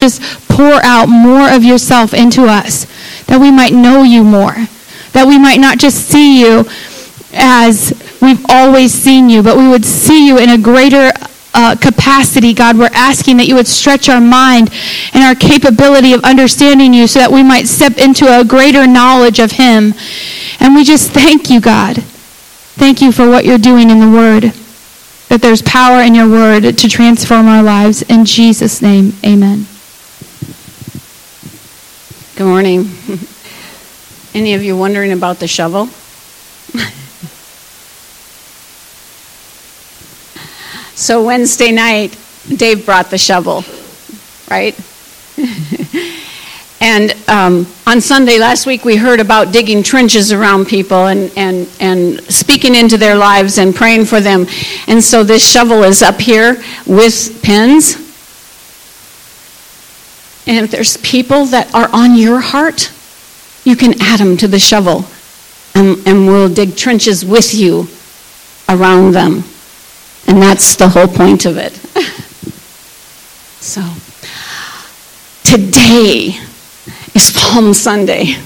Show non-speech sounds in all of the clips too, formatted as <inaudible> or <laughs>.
just pour out more of yourself into us, that we might know you more, that we might not just see you as we've always seen you, but we would see you in a greater uh, capacity, God. We're asking that you would stretch our mind and our capability of understanding you so that we might step into a greater knowledge of Him. And we just thank you, God. Thank you for what you're doing in the Word, that there's power in your Word to transform our lives. In Jesus' name, amen. Good morning. <laughs> Any of you wondering about the shovel? <laughs> so Wednesday night, Dave brought the shovel, right? <laughs> and um, on Sunday last week, we heard about digging trenches around people and, and, and speaking into their lives and praying for them. And so this shovel is up here with pins and if there's people that are on your heart, you can add them to the shovel and, and we'll dig trenches with you around them. And that's the whole point of it. <laughs> so, today is Palm Sunday.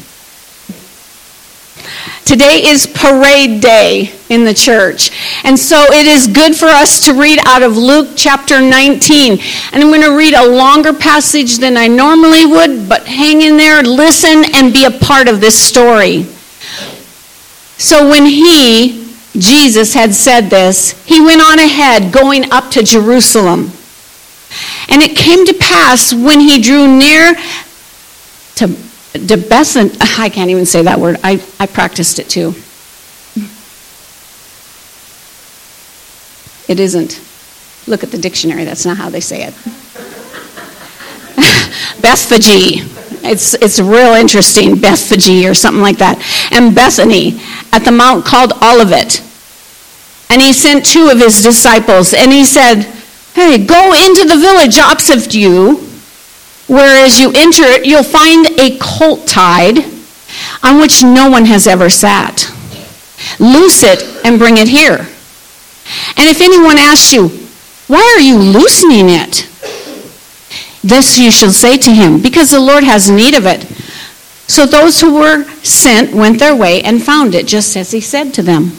Today is parade day in the church. And so it is good for us to read out of Luke chapter 19. And I'm going to read a longer passage than I normally would, but hang in there, listen, and be a part of this story. So when he, Jesus, had said this, he went on ahead, going up to Jerusalem. And it came to pass when he drew near to Debesen, I can't even say that word. I, I practiced it too. It isn't. Look at the dictionary. That's not how they say it. <laughs> Bethphage. It's, it's real interesting. Bethphage or something like that. And Bethany at the mount called Olivet. And he sent two of his disciples. And he said, Hey, go into the village opposite you Whereas you enter it, you'll find a colt tied on which no one has ever sat. Loose it and bring it here. And if anyone asks you, why are you loosening it? This you shall say to him, because the Lord has need of it. So those who were sent went their way and found it, just as he said to them.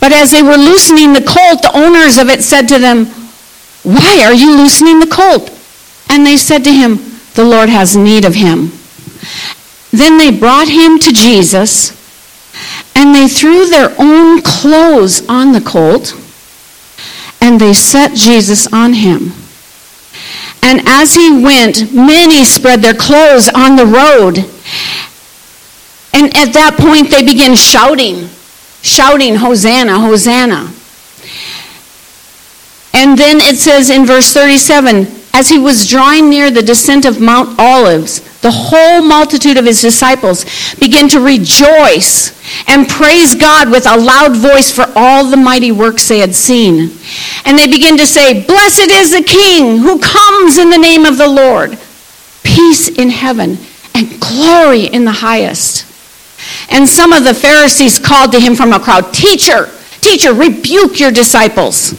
But as they were loosening the colt, the owners of it said to them, Why are you loosening the colt? And they said to him, The Lord has need of him. Then they brought him to Jesus, and they threw their own clothes on the colt, and they set Jesus on him. And as he went, many spread their clothes on the road. And at that point, they began shouting, shouting, Hosanna, Hosanna. And then it says in verse 37 as he was drawing near the descent of Mount Olives, the whole multitude of his disciples began to rejoice and praise God with a loud voice for all the mighty works they had seen. And they began to say, Blessed is the King who comes in the name of the Lord. Peace in heaven and glory in the highest. And some of the Pharisees called to him from a crowd, Teacher, teacher, rebuke your disciples.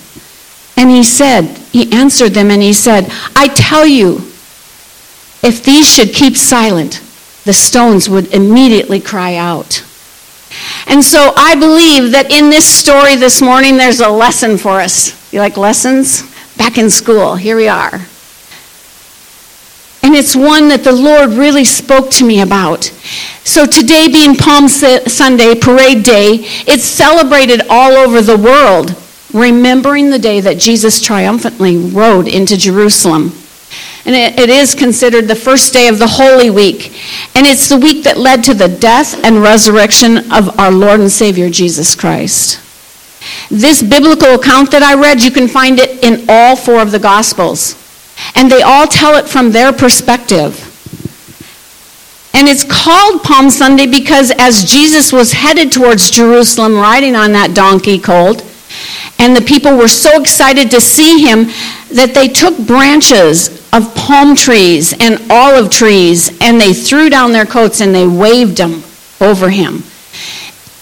And he said, he answered them and he said, I tell you, if these should keep silent, the stones would immediately cry out. And so I believe that in this story this morning, there's a lesson for us. You like lessons? Back in school, here we are. And it's one that the Lord really spoke to me about. So today being Palm Sunday, Parade Day, it's celebrated all over the world remembering the day that Jesus triumphantly rode into Jerusalem. And it, it is considered the first day of the Holy Week. And it's the week that led to the death and resurrection of our Lord and Savior Jesus Christ. This biblical account that I read, you can find it in all four of the Gospels. And they all tell it from their perspective. And it's called Palm Sunday because as Jesus was headed towards Jerusalem riding on that donkey colt, and the people were so excited to see him that they took branches of palm trees and olive trees and they threw down their coats and they waved them over him.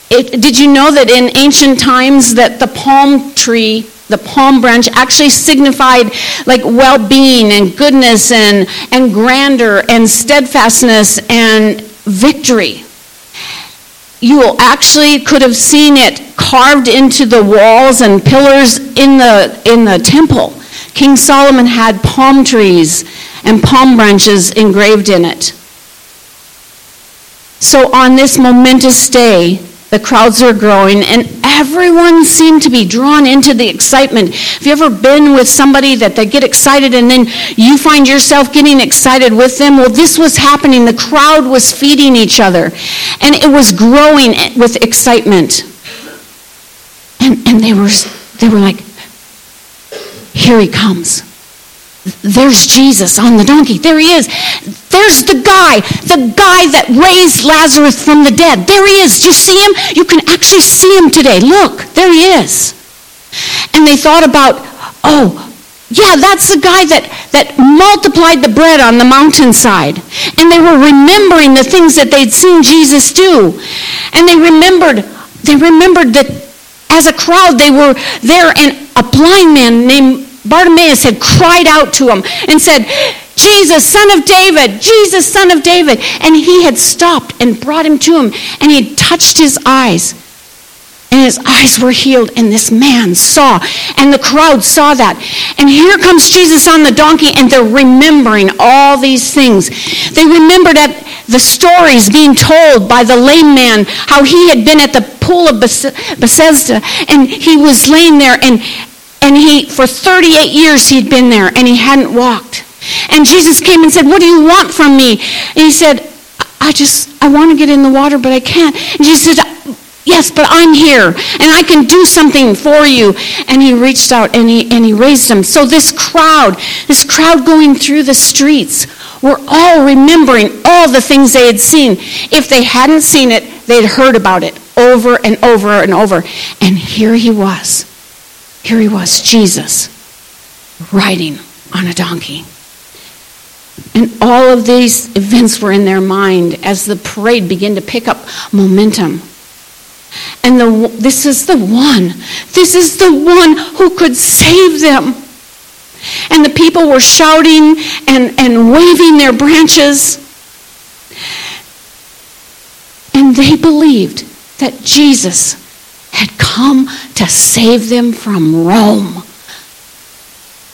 It, did you know that in ancient times that the palm tree the palm branch actually signified like well-being and goodness and, and grandeur and steadfastness and victory. You actually could have seen it carved into the walls and pillars in the, in the temple. King Solomon had palm trees and palm branches engraved in it. So on this momentous day, the crowds are growing, and everyone seemed to be drawn into the excitement. Have you ever been with somebody that they get excited and then you find yourself getting excited with them? Well, this was happening. The crowd was feeding each other, and it was growing with excitement. And, and they, were, they were like, here he comes. There's Jesus on the donkey. There he is. There's the guy, the guy that raised Lazarus from the dead. There he is. Do you see him? You can actually see him today. Look, there he is. And they thought about, oh, yeah, that's the guy that, that multiplied the bread on the mountainside. And they were remembering the things that they'd seen Jesus do. And they remembered, they remembered that as a crowd they were there and a blind man named Bartimaeus had cried out to him and said, Jesus, son of David, Jesus, son of David. And he had stopped and brought him to him, and he had touched his eyes. And his eyes were healed, and this man saw, and the crowd saw that. And here comes Jesus on the donkey, and they're remembering all these things. They remembered at the stories being told by the lame man, how he had been at the pool of Bethesda, and he was laying there, and and he, for 38 years, he'd been there and he hadn't walked. And Jesus came and said, What do you want from me? And he said, I just, I want to get in the water, but I can't. And Jesus said, Yes, but I'm here and I can do something for you. And he reached out and he, and he raised him. So this crowd, this crowd going through the streets, were all remembering all the things they had seen. If they hadn't seen it, they'd heard about it over and over and over. And here he was here he was, Jesus, riding on a donkey. And all of these events were in their mind as the parade began to pick up momentum. And the, this is the one. This is the one who could save them. And the people were shouting and, and waving their branches. And they believed that Jesus had come to save them from Rome.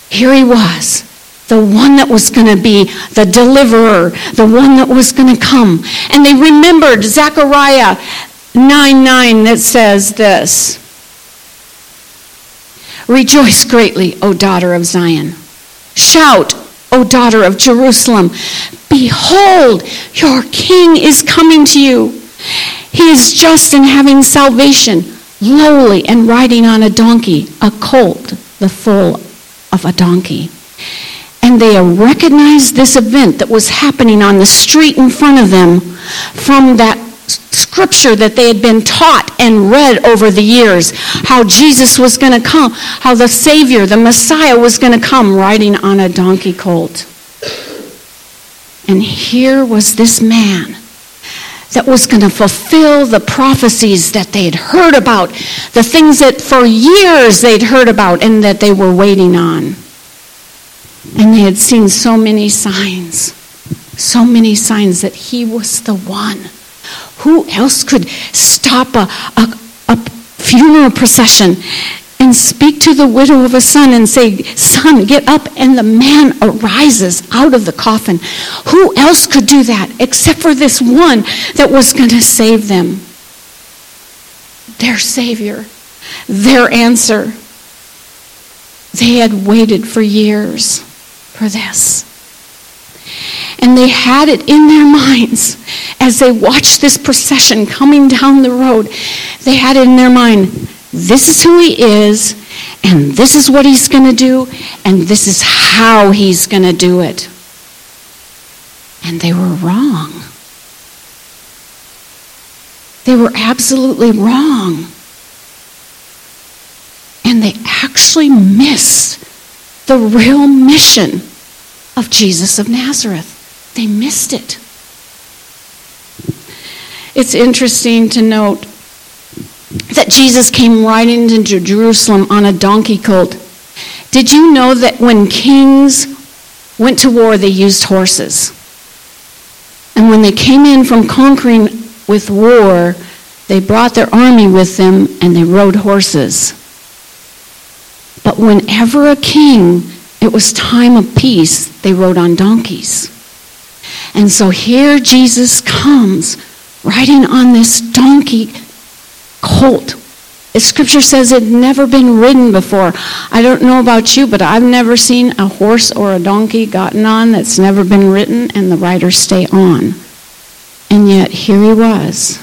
Here he was, the one that was going to be the deliverer, the one that was going to come. And they remembered Zechariah 9 9 that says this Rejoice greatly, O daughter of Zion. Shout, O daughter of Jerusalem. Behold, your king is coming to you. He is just and having salvation lowly and riding on a donkey, a colt, the foal of a donkey. And they recognized this event that was happening on the street in front of them from that scripture that they had been taught and read over the years how Jesus was going to come, how the Savior, the Messiah, was going to come riding on a donkey colt. And here was this man that was going to fulfill the prophecies that they had heard about, the things that for years they'd heard about and that they were waiting on. And they had seen so many signs, so many signs that he was the one. Who else could stop a, a, a funeral procession and speak to the widow of a son and say, Son, get up. And the man arises out of the coffin. Who else could do that except for this one that was going to save them? Their Savior, their answer. They had waited for years for this. And they had it in their minds as they watched this procession coming down the road. They had it in their mind this is who he is, and this is what he's going to do, and this is how he's going to do it. And they were wrong. They were absolutely wrong. And they actually missed the real mission of Jesus of Nazareth. They missed it. It's interesting to note that Jesus came riding into Jerusalem on a donkey colt. Did you know that when kings went to war, they used horses? And when they came in from conquering with war, they brought their army with them and they rode horses. But whenever a king, it was time of peace, they rode on donkeys. And so here Jesus comes riding on this donkey colt. The scripture says it never been ridden before. I don't know about you, but I've never seen a horse or a donkey gotten on that's never been ridden and the riders stay on. And yet here he was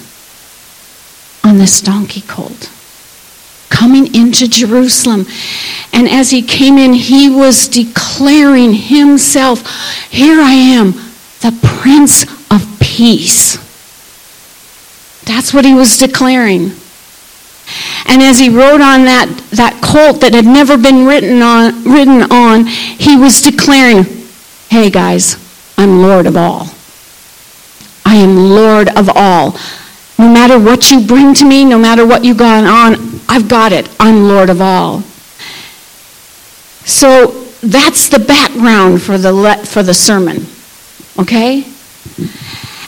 on this donkey colt coming into Jerusalem. And as he came in, he was declaring himself, Here I am, the Prince of Peace. That's what he was declaring. And as he rode on that, that colt that had never been written on, ridden on, he was declaring, Hey guys, I'm Lord of all. I am Lord of all. No matter what you bring to me, no matter what you got on, I've got it. I'm Lord of all. So that's the background for the, le- for the sermon. Okay?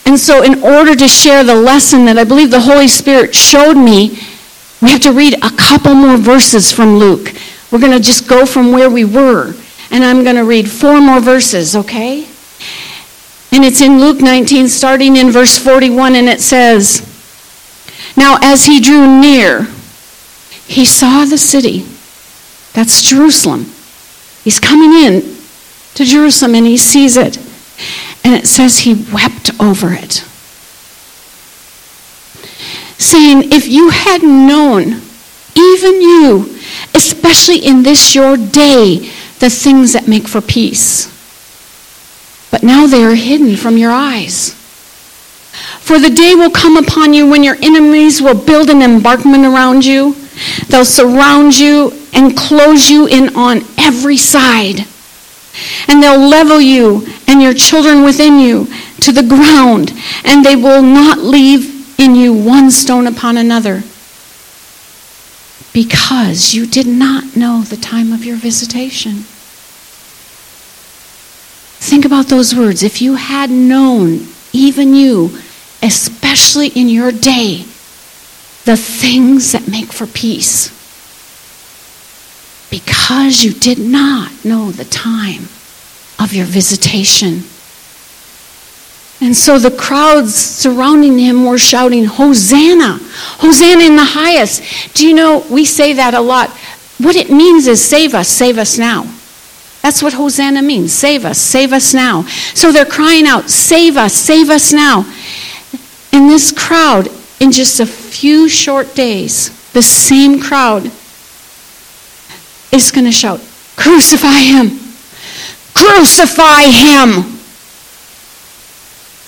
And so, in order to share the lesson that I believe the Holy Spirit showed me, we have to read a couple more verses from Luke. We're going to just go from where we were. And I'm going to read four more verses, okay? And it's in Luke 19, starting in verse 41, and it says, Now as he drew near, he saw the city. That's Jerusalem. He's coming in to Jerusalem and he sees it. And it says he wept over it saying, If you had known, even you, especially in this your day, the things that make for peace. But now they are hidden from your eyes. For the day will come upon you when your enemies will build an embankment around you. They'll surround you and close you in on every side. And they'll level you and your children within you to the ground, and they will not leave in you one stone upon another because you did not know the time of your visitation. Think about those words. If you had known, even you, especially in your day, the things that make for peace, because you did not know the time of your visitation. And so the crowds surrounding him were shouting, Hosanna! Hosanna in the highest. Do you know, we say that a lot. What it means is save us, save us now. That's what Hosanna means. Save us, save us now. So they're crying out, save us, save us now. And this crowd, in just a few short days, the same crowd is going to shout, Crucify him! Crucify him!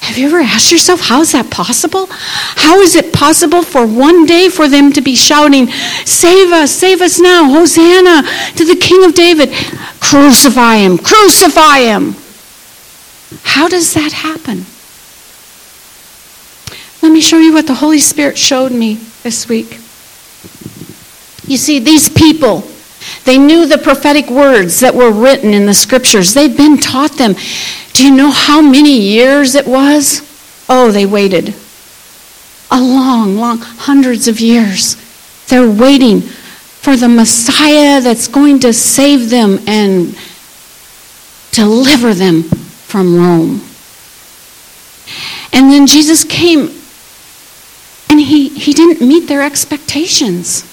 Have you ever asked yourself, how is that possible? How is it possible for one day for them to be shouting, Save us, save us now, Hosanna to the King of David? Crucify him, crucify him. How does that happen? Let me show you what the Holy Spirit showed me this week. You see, these people, they knew the prophetic words that were written in the scriptures. They'd been taught them. Do you know how many years it was? Oh, they waited. A long, long, hundreds of years. They're waiting for the Messiah that's going to save them and deliver them from Rome. And then Jesus came and he, he didn't meet their expectations.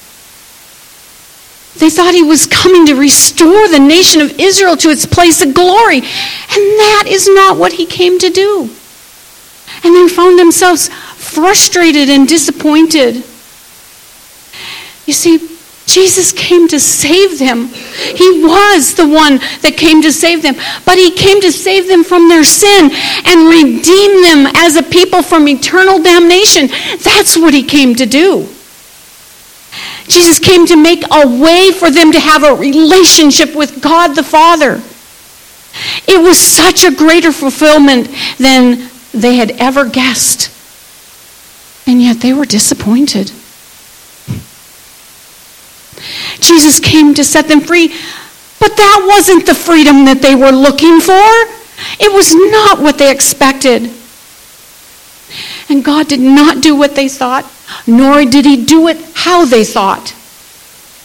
They thought he was coming to restore the nation of Israel to its place of glory. And that is not what he came to do. And they found themselves frustrated and disappointed. You see, Jesus came to save them. He was the one that came to save them. But he came to save them from their sin and redeem them as a people from eternal damnation. That's what he came to do. Jesus came to make a way for them to have a relationship with God the Father. It was such a greater fulfillment than they had ever guessed. And yet they were disappointed. Jesus came to set them free, but that wasn't the freedom that they were looking for. It was not what they expected. And God did not do what they thought, nor did he do it how they thought.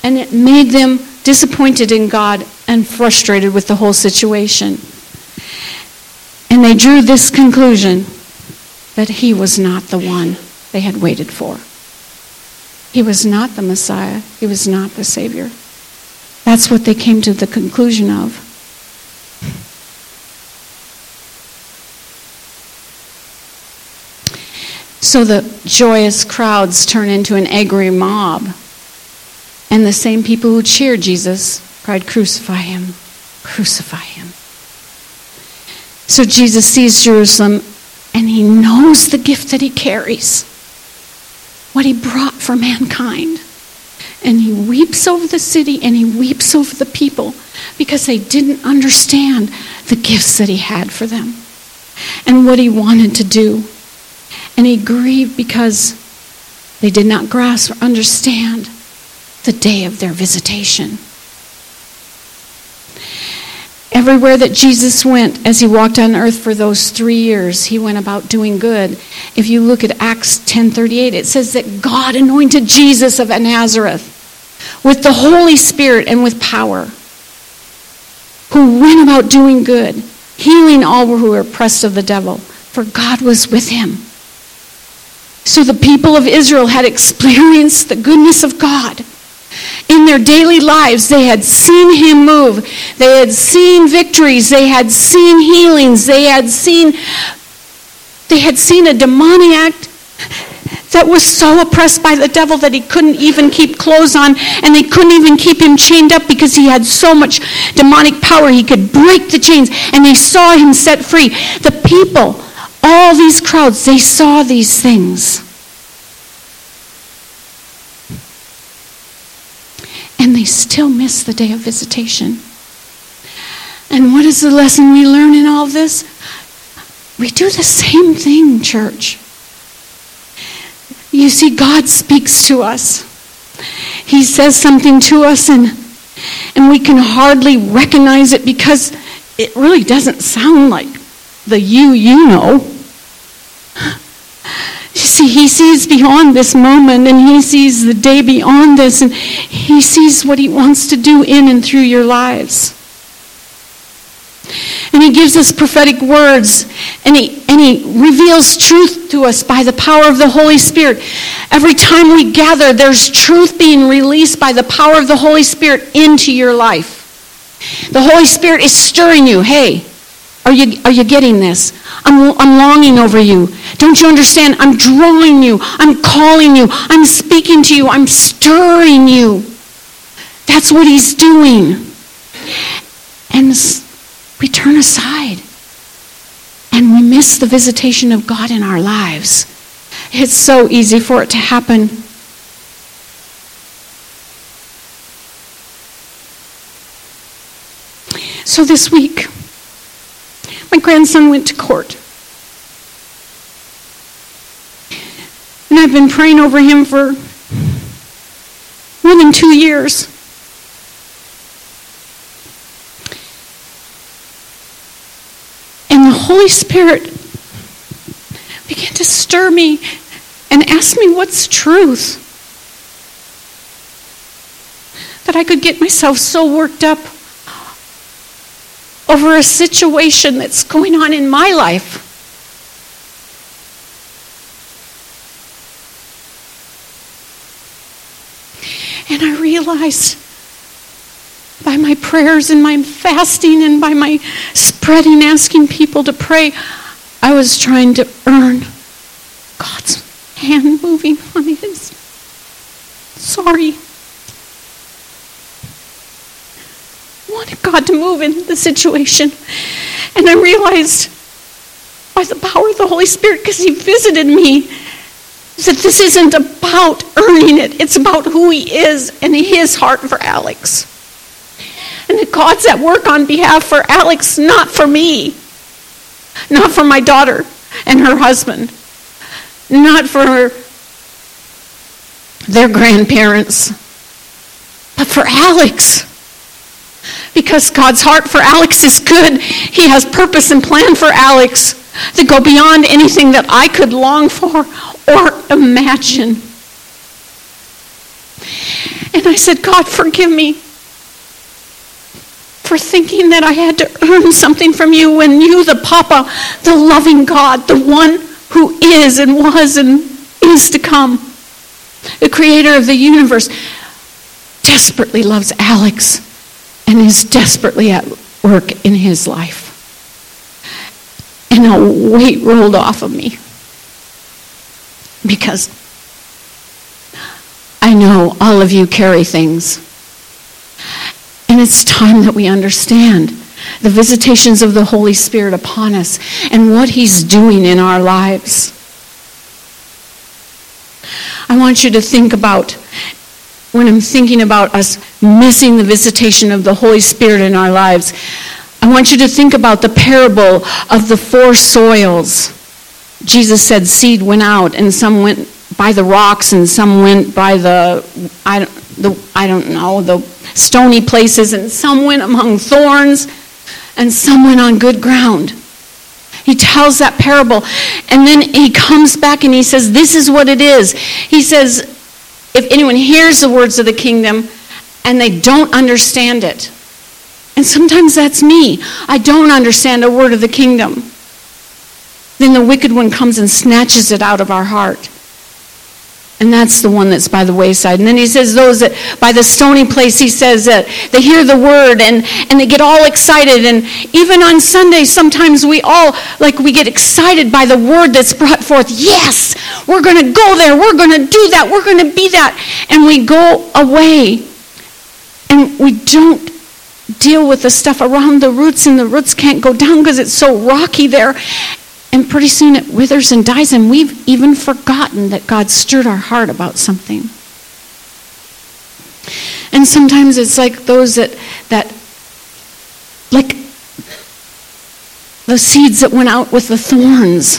And it made them disappointed in God and frustrated with the whole situation. And they drew this conclusion that he was not the one they had waited for. He was not the Messiah. He was not the Savior. That's what they came to the conclusion of. So the joyous crowds turn into an angry mob. And the same people who cheered Jesus cried, Crucify him, crucify him. So Jesus sees Jerusalem and he knows the gift that he carries, what he brought for mankind. And he weeps over the city and he weeps over the people because they didn't understand the gifts that he had for them and what he wanted to do. And he grieved because they did not grasp or understand the day of their visitation. Everywhere that Jesus went as he walked on earth for those three years, he went about doing good. If you look at Acts 10:38, it says that God anointed Jesus of Nazareth with the Holy Spirit and with power, who went about doing good, healing all who were oppressed of the devil, for God was with him. So the people of Israel had experienced the goodness of God in their daily lives, they had seen him move. They had seen victories. They had seen healings. They had seen they had seen a demoniac that was so oppressed by the devil that he couldn't even keep clothes on and they couldn't even keep him chained up because he had so much demonic power he could break the chains and they saw him set free. The people, all these crowds, they saw these things. and they still miss the day of visitation. And what is the lesson we learn in all this? We do the same thing, church. You see, God speaks to us. He says something to us, and, and we can hardly recognize it because it really doesn't sound like the you you know. You see, he sees beyond this moment and he sees the day beyond this and he sees what he wants to do in and through your lives. And he gives us prophetic words and he, and he reveals truth to us by the power of the Holy Spirit. Every time we gather, there's truth being released by the power of the Holy Spirit into your life. The Holy Spirit is stirring you. Hey, are you, are you getting this? I'm, I'm longing over you. Don't you understand? I'm drawing you. I'm calling you. I'm speaking to you. I'm stirring you. That's what he's doing. And we turn aside and we miss the visitation of God in our lives. It's so easy for it to happen. So this week, my grandson went to court. And I've been praying over him for more than two years. And the Holy Spirit began to stir me and ask me what's truth. That I could get myself so worked up over a situation that's going on in my life. And I realized by my prayers and my fasting and by my spreading, asking people to pray, I was trying to earn God's hand moving on his. Sorry. wanted God to move in the situation. And I realized by the power of the Holy Spirit, because He visited me, that this isn't about earning it, it's about who He is and His heart for Alex. And that God's at work on behalf for Alex, not for me, not for my daughter and her husband, not for their grandparents but for Alex. Because God's heart for Alex is good. He has purpose and plan for Alex that go beyond anything that I could long for or imagine. And I said, God, forgive me for thinking that I had to earn something from you when you, the Papa, the loving God, the one who is and was and is to come, the creator of the universe, desperately loves Alex and is desperately at work in his life. And a weight rolled off of me because I know all of you carry things. And it's time that we understand the visitations of the Holy Spirit upon us and what He's doing in our lives. I want you to think about when I'm thinking about us missing the visitation of the Holy Spirit in our lives. I want you to think about the parable of the four soils. Jesus said seed went out and some went by the rocks and some went by the I don't, the, I don't know, the stony places and some went among thorns and some went on good ground. He tells that parable and then he comes back and he says this is what it is. He says if anyone hears the words of the kingdom and they don't understand it. And sometimes that's me. I don't understand a word of the kingdom. Then the wicked one comes and snatches it out of our heart. And that's the one that's by the wayside. And then he says those that by the stony place, he says that they hear the word and, and they get all excited. And even on Sunday, sometimes we all, like we get excited by the word that's brought forth. Yes, we're going to go there. We're going to do that. We're going to be that. And we go away. And we don't deal with the stuff around the roots and the roots can't go down because it's so rocky there. And pretty soon it withers and dies, and we've even forgotten that God stirred our heart about something. And sometimes it's like those that, that like the seeds that went out with the thorns.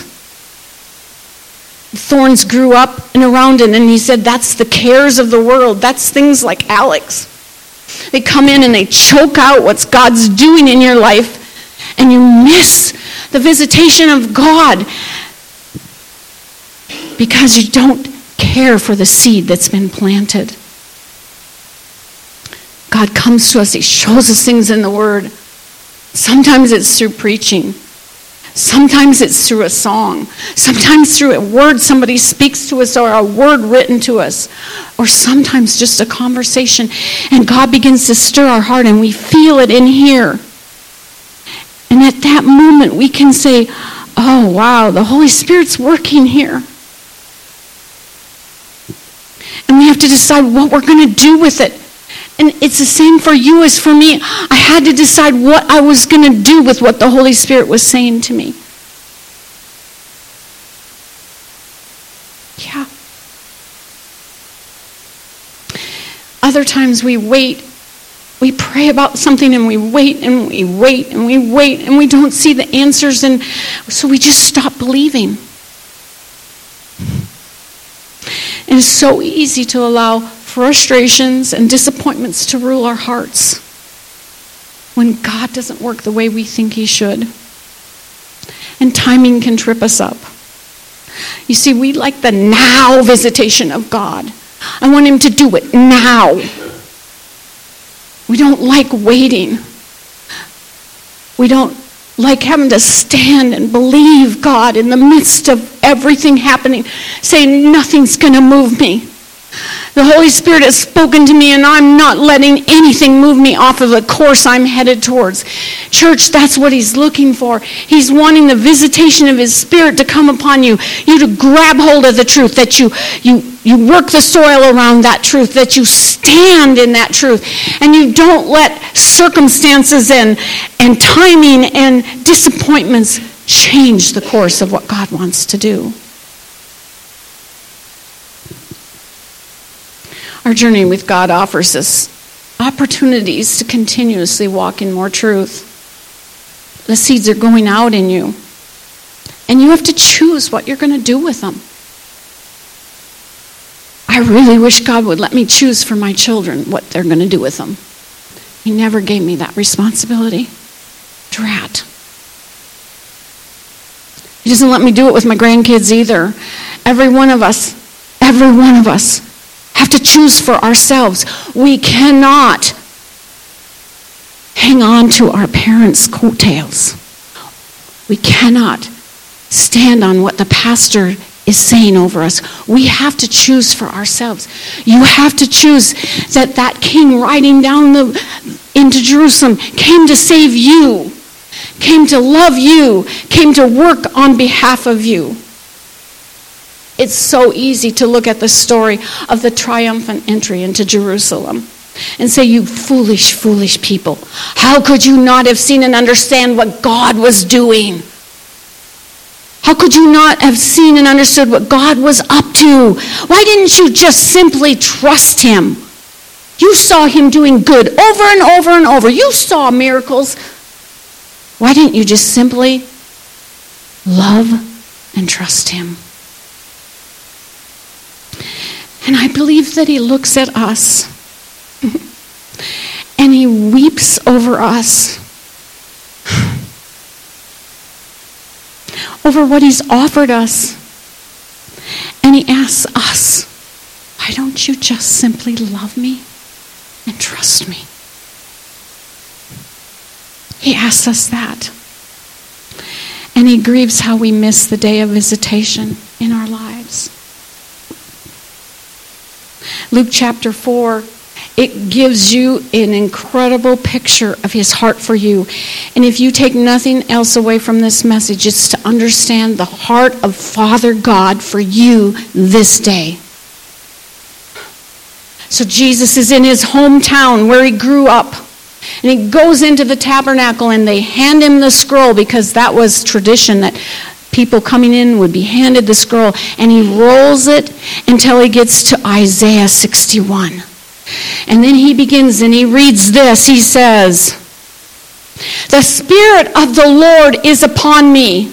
Thorns grew up and around it, and he said, That's the cares of the world. That's things like Alex. They come in and they choke out what God's doing in your life, and you miss the visitation of God because you don't care for the seed that's been planted. God comes to us, He shows us things in the Word. Sometimes it's through preaching. Sometimes it's through a song. Sometimes through a word somebody speaks to us or a word written to us. Or sometimes just a conversation. And God begins to stir our heart and we feel it in here. And at that moment, we can say, oh, wow, the Holy Spirit's working here. And we have to decide what we're going to do with it. And it's the same for you as for me. I had to decide what I was going to do with what the Holy Spirit was saying to me. Yeah. Other times we wait we pray about something and we wait and we wait and we wait and we don't see the answers and so we just stop believing. And it's so easy to allow frustrations and disappointments to rule our hearts when God doesn't work the way we think He should. And timing can trip us up. You see, we like the now visitation of God. I want Him to do it now. We don't like waiting. We don't like having to stand and believe God in the midst of everything happening, saying nothing's going to move me. The Holy Spirit has spoken to me, and I'm not letting anything move me off of the course I'm headed towards. Church, that's what He's looking for. He's wanting the visitation of His Spirit to come upon you, you to grab hold of the truth, that you, you, you work the soil around that truth, that you stand in that truth, and you don't let circumstances and, and timing and disappointments change the course of what God wants to do. Our journey with God offers us opportunities to continuously walk in more truth. The seeds are going out in you, and you have to choose what you're going to do with them. I really wish God would let me choose for my children what they're going to do with them. He never gave me that responsibility. Drat. He doesn't let me do it with my grandkids either. Every one of us, every one of us have to choose for ourselves. We cannot hang on to our parents' coattails. We cannot stand on what the pastor is saying over us. We have to choose for ourselves. You have to choose that that king riding down the, into Jerusalem came to save you, came to love you, came to work on behalf of you. It's so easy to look at the story of the triumphant entry into Jerusalem and say, You foolish, foolish people. How could you not have seen and understand what God was doing? How could you not have seen and understood what God was up to? Why didn't you just simply trust Him? You saw Him doing good over and over and over. You saw miracles. Why didn't you just simply love and trust Him? And I believe that He looks at us <laughs> and He weeps over us <sighs> over what He's offered us. And He asks us, why don't you just simply love me and trust me? He asks us that. And He grieves how we miss the day of visitation in our lives. Luke chapter 4 it gives you an incredible picture of his heart for you. And if you take nothing else away from this message, it's to understand the heart of Father God for you this day. So Jesus is in his hometown where he grew up. And he goes into the tabernacle and they hand him the scroll because that was tradition that people coming in would be handed the scroll. And he rolls it until he gets to Isaiah 61. And then he begins and he reads this. He says, The Spirit of the Lord is upon me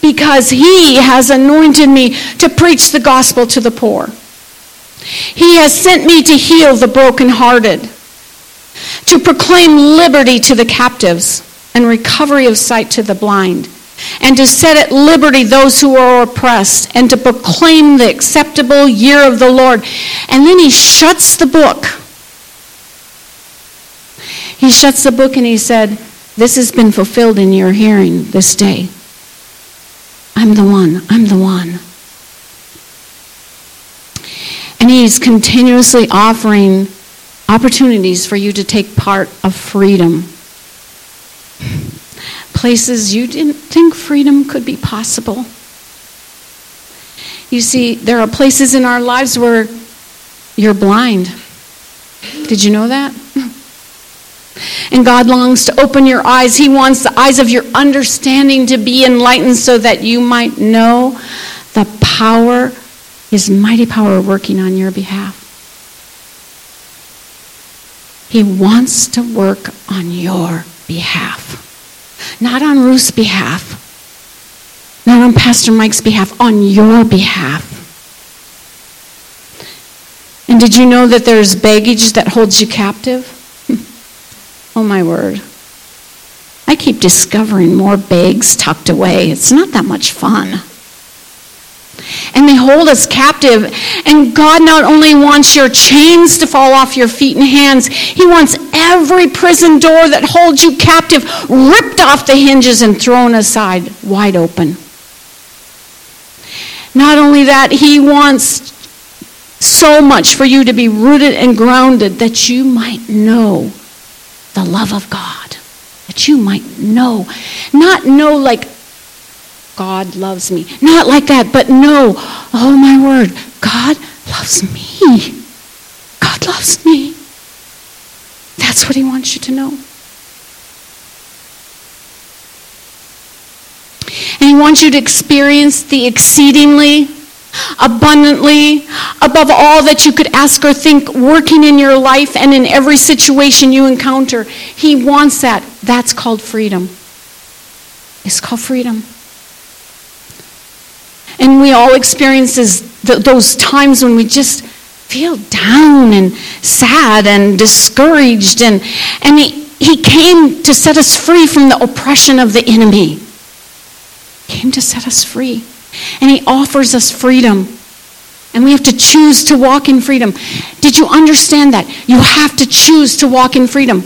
because he has anointed me to preach the gospel to the poor. He has sent me to heal the brokenhearted, to proclaim liberty to the captives and recovery of sight to the blind, and to set at liberty those who are oppressed, and to proclaim the acceptable year of the Lord. And then he shuts the book he shuts the book and he said, This has been fulfilled in your hearing this day. I'm the one. I'm the one. And he's continuously offering opportunities for you to take part of freedom. Places you didn't think freedom could be possible. You see, there are places in our lives where you're blind. Did you know that? <laughs> And God longs to open your eyes. He wants the eyes of your understanding to be enlightened so that you might know the power, His mighty power working on your behalf. He wants to work on your behalf, not on Ruth's behalf, not on Pastor Mike's behalf, on your behalf. And did you know that there's baggage that holds you captive? <laughs> Oh, my word. I keep discovering more bags tucked away. It's not that much fun. And they hold us captive. And God not only wants your chains to fall off your feet and hands, He wants every prison door that holds you captive ripped off the hinges and thrown aside wide open. Not only that, He wants so much for you to be rooted and grounded that you might know the love of God, that you might know. Not know like God loves me, not like that, but know, oh my word, God loves me. God loves me. That's what He wants you to know. And He wants you to experience the exceedingly abundantly above all that you could ask or think, working in your life and in every situation you encounter. He wants that. That's called freedom. It's called freedom. And we all experience those times when we just feel down and sad and discouraged. And, and he, he came to set us free from the oppression of the enemy. Came to set us free. And he offers us freedom. And we have to choose to walk in freedom. Did you understand that? You have to choose to walk in freedom.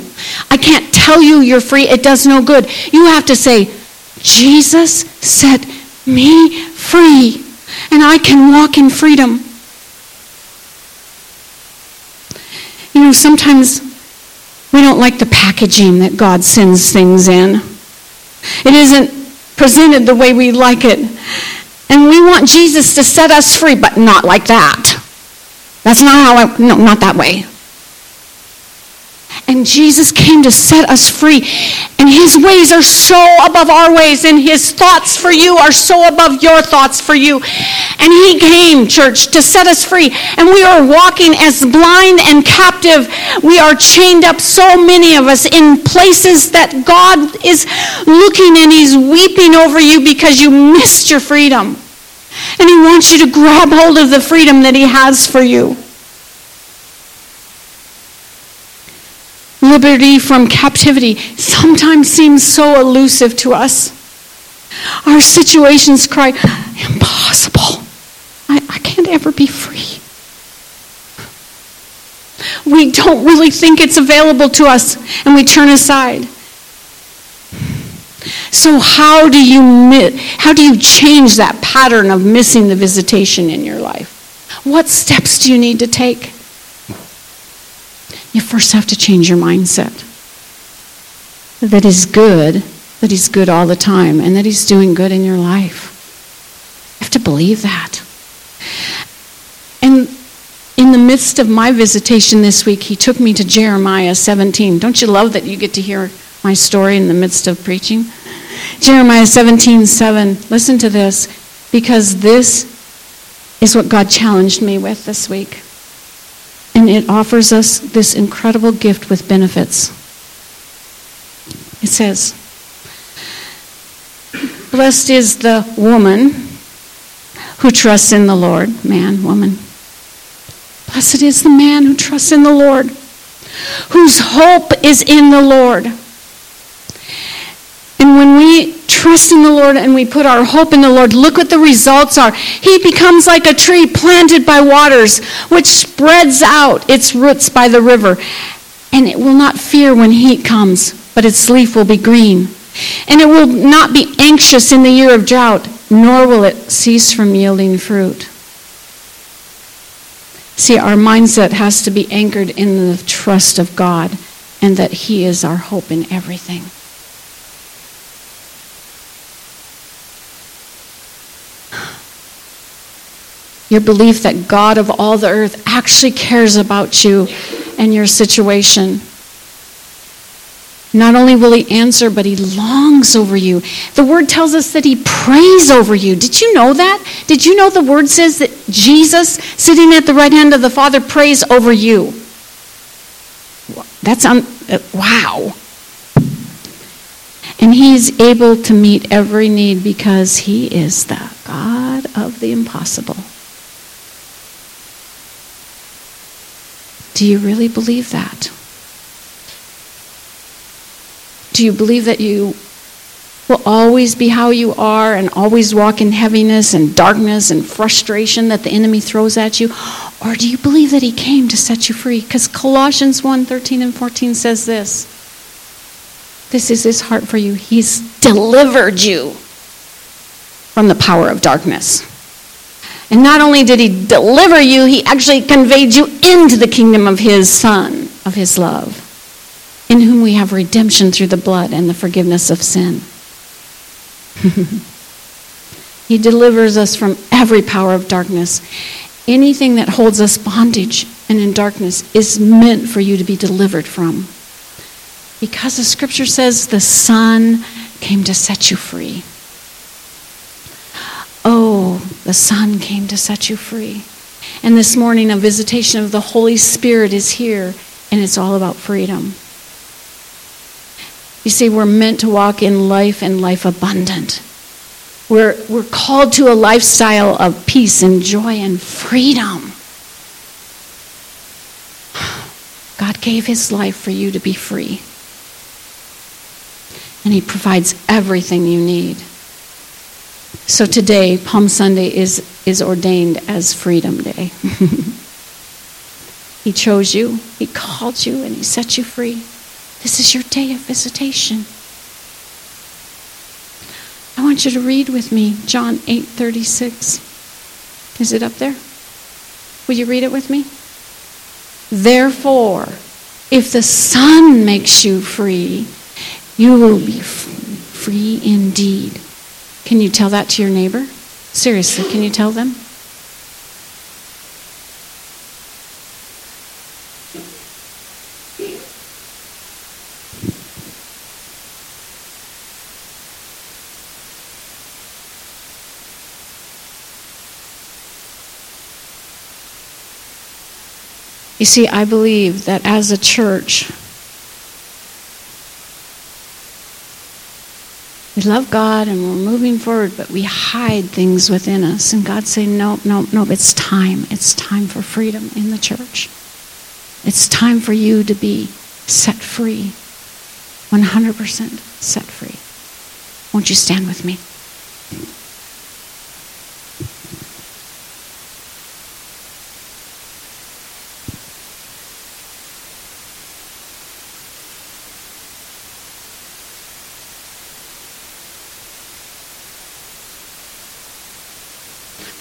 I can't tell you you're free, it does no good. You have to say, Jesus set me free, and I can walk in freedom. You know, sometimes we don't like the packaging that God sends things in. It isn't presented the way we like it. And we want Jesus to set us free, but not like that. That's not how I, no, not that way. And Jesus came to set us free. And his ways are so above our ways, and his thoughts for you are so above your thoughts for you. And he came, church, to set us free. And we are walking as blind and captive. We are chained up, so many of us, in places that God is looking and he's weeping over you because you missed your freedom. And he wants you to grab hold of the freedom that he has for you. Liberty from captivity sometimes seems so elusive to us. Our situations cry, impossible. I, I can't ever be free. We don't really think it's available to us and we turn aside. So how do you how do you change that pattern of missing the visitation in your life? What steps do you need to take? You first have to change your mindset. that He's good, that He's good all the time, and that He's doing good in your life. You have to believe that. And in the midst of my visitation this week, He took me to Jeremiah 17. Don't you love that you get to hear my story in the midst of preaching? Jeremiah 17, 7. Listen to this, because this is what God challenged me with this week. And it offers us this incredible gift with benefits. It says, Blessed is the woman who trusts in the Lord, man, woman. Blessed is the man who trusts in the Lord, whose hope is in the Lord. And when we trust in the Lord and we put our hope in the Lord, look what the results are. He becomes like a tree planted by waters, which spreads out its roots by the river. And it will not fear when heat comes, but its leaf will be green. And it will not be anxious in the year of drought, nor will it cease from yielding fruit. See, our mindset has to be anchored in the trust of God and that He is our hope in everything. Your belief that God of all the earth actually cares about you and your situation. Not only will he answer, but he longs over you. The word tells us that he prays over you. Did you know that? Did you know the word says that Jesus, sitting at the right hand of the Father, prays over you? That's un- uh, wow. And he's able to meet every need because he is the God of the impossible. Do you really believe that? Do you believe that you will always be how you are and always walk in heaviness and darkness and frustration that the enemy throws at you? Or do you believe that he came to set you free? Because Colossians 1 13 and 14 says this. This is his heart for you. He's delivered you from the power of darkness. And not only did he deliver you, he actually conveyed you into the kingdom of his Son, of his love, in whom we have redemption through the blood and the forgiveness of sin. <laughs> he delivers us from every power of darkness. Anything that holds us bondage and in darkness is meant for you to be delivered from. Because the scripture says the Son came to set you free. The Son came to set you free. And this morning, a visitation of the Holy Spirit is here, and it's all about freedom. You see, we're meant to walk in life and life abundant. We're, we're called to a lifestyle of peace and joy and freedom. <sighs> God gave his life for you to be free. And he provides everything you need. So today, Palm Sunday is, is ordained as Freedom Day. <laughs> he chose you, He called you, and He set you free. This is your day of visitation. I want you to read with me John 8:36. Is it up there? Will you read it with me? Therefore, if the Son makes you free, you will be free indeed. Can you tell that to your neighbor? Seriously, can you tell them? You see, I believe that as a church, we love God and we're moving forward, but we hide things within us. And God's saying, no, no, no, it's time. It's time for freedom in the church. It's time for you to be set free, 100% set free. Won't you stand with me?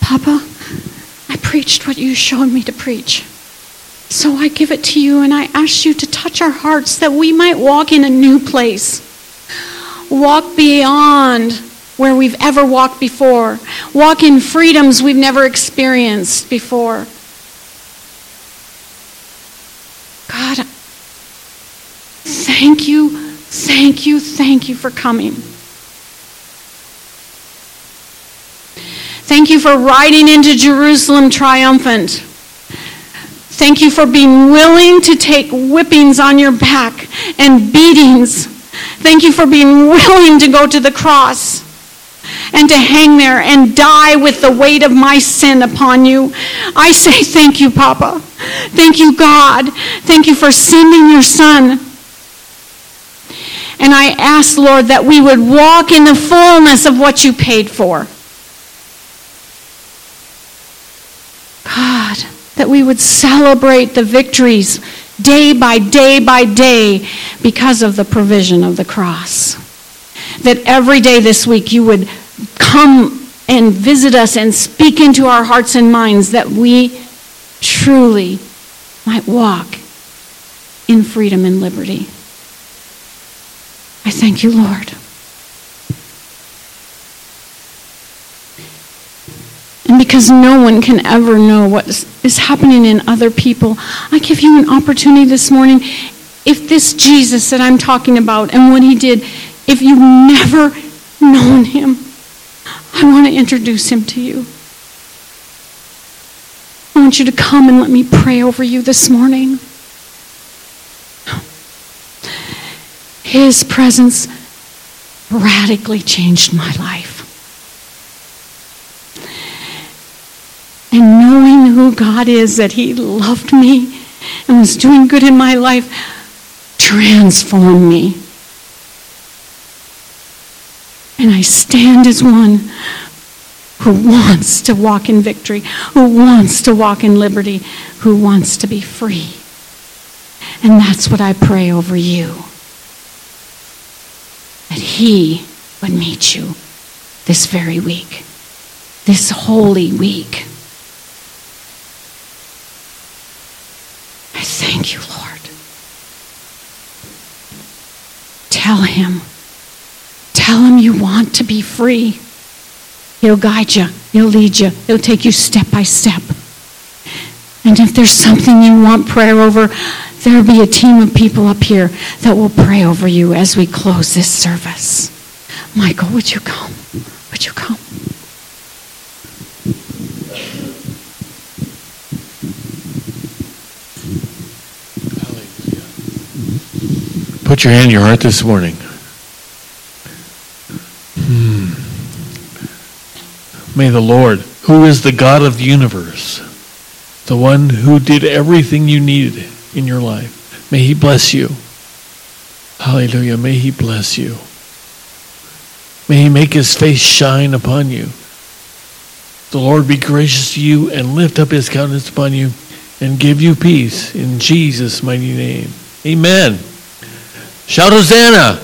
Papa, I preached what you showed me to preach. So I give it to you and I ask you to touch our hearts that we might walk in a new place. Walk beyond where we've ever walked before. Walk in freedoms we've never experienced before. God, thank you, thank you, thank you for coming. Thank you for riding into Jerusalem triumphant. Thank you for being willing to take whippings on your back and beatings. Thank you for being willing to go to the cross and to hang there and die with the weight of my sin upon you. I say thank you, Papa. Thank you, God. Thank you for sending your Son. And I ask, Lord, that we would walk in the fullness of what you paid for. God, that we would celebrate the victories day by day by day because of the provision of the cross. That every day this week you would come and visit us and speak into our hearts and minds that we truly might walk in freedom and liberty. I thank you, Lord. And because no one can ever know what is happening in other people, I give you an opportunity this morning. If this Jesus that I'm talking about and what he did, if you've never known him, I want to introduce him to you. I want you to come and let me pray over you this morning. His presence radically changed my life. And knowing who God is, that He loved me and was doing good in my life, transformed me. And I stand as one who wants to walk in victory, who wants to walk in liberty, who wants to be free. And that's what I pray over you. That He would meet you this very week, this holy week. Tell him. Tell him you want to be free. He'll guide you. He'll lead you. He'll take you step by step. And if there's something you want prayer over, there'll be a team of people up here that will pray over you as we close this service. Michael, would you come? Would you come? Put your hand in your heart this morning. Hmm. May the Lord, who is the God of the universe, the one who did everything you needed in your life, May He bless you. Hallelujah. May He bless you. May He make His face shine upon you. The Lord be gracious to you and lift up His countenance upon you and give you peace in Jesus' mighty name. Amen. Shout Hosanna.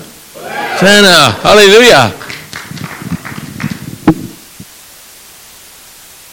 Hosanna. Hallelujah.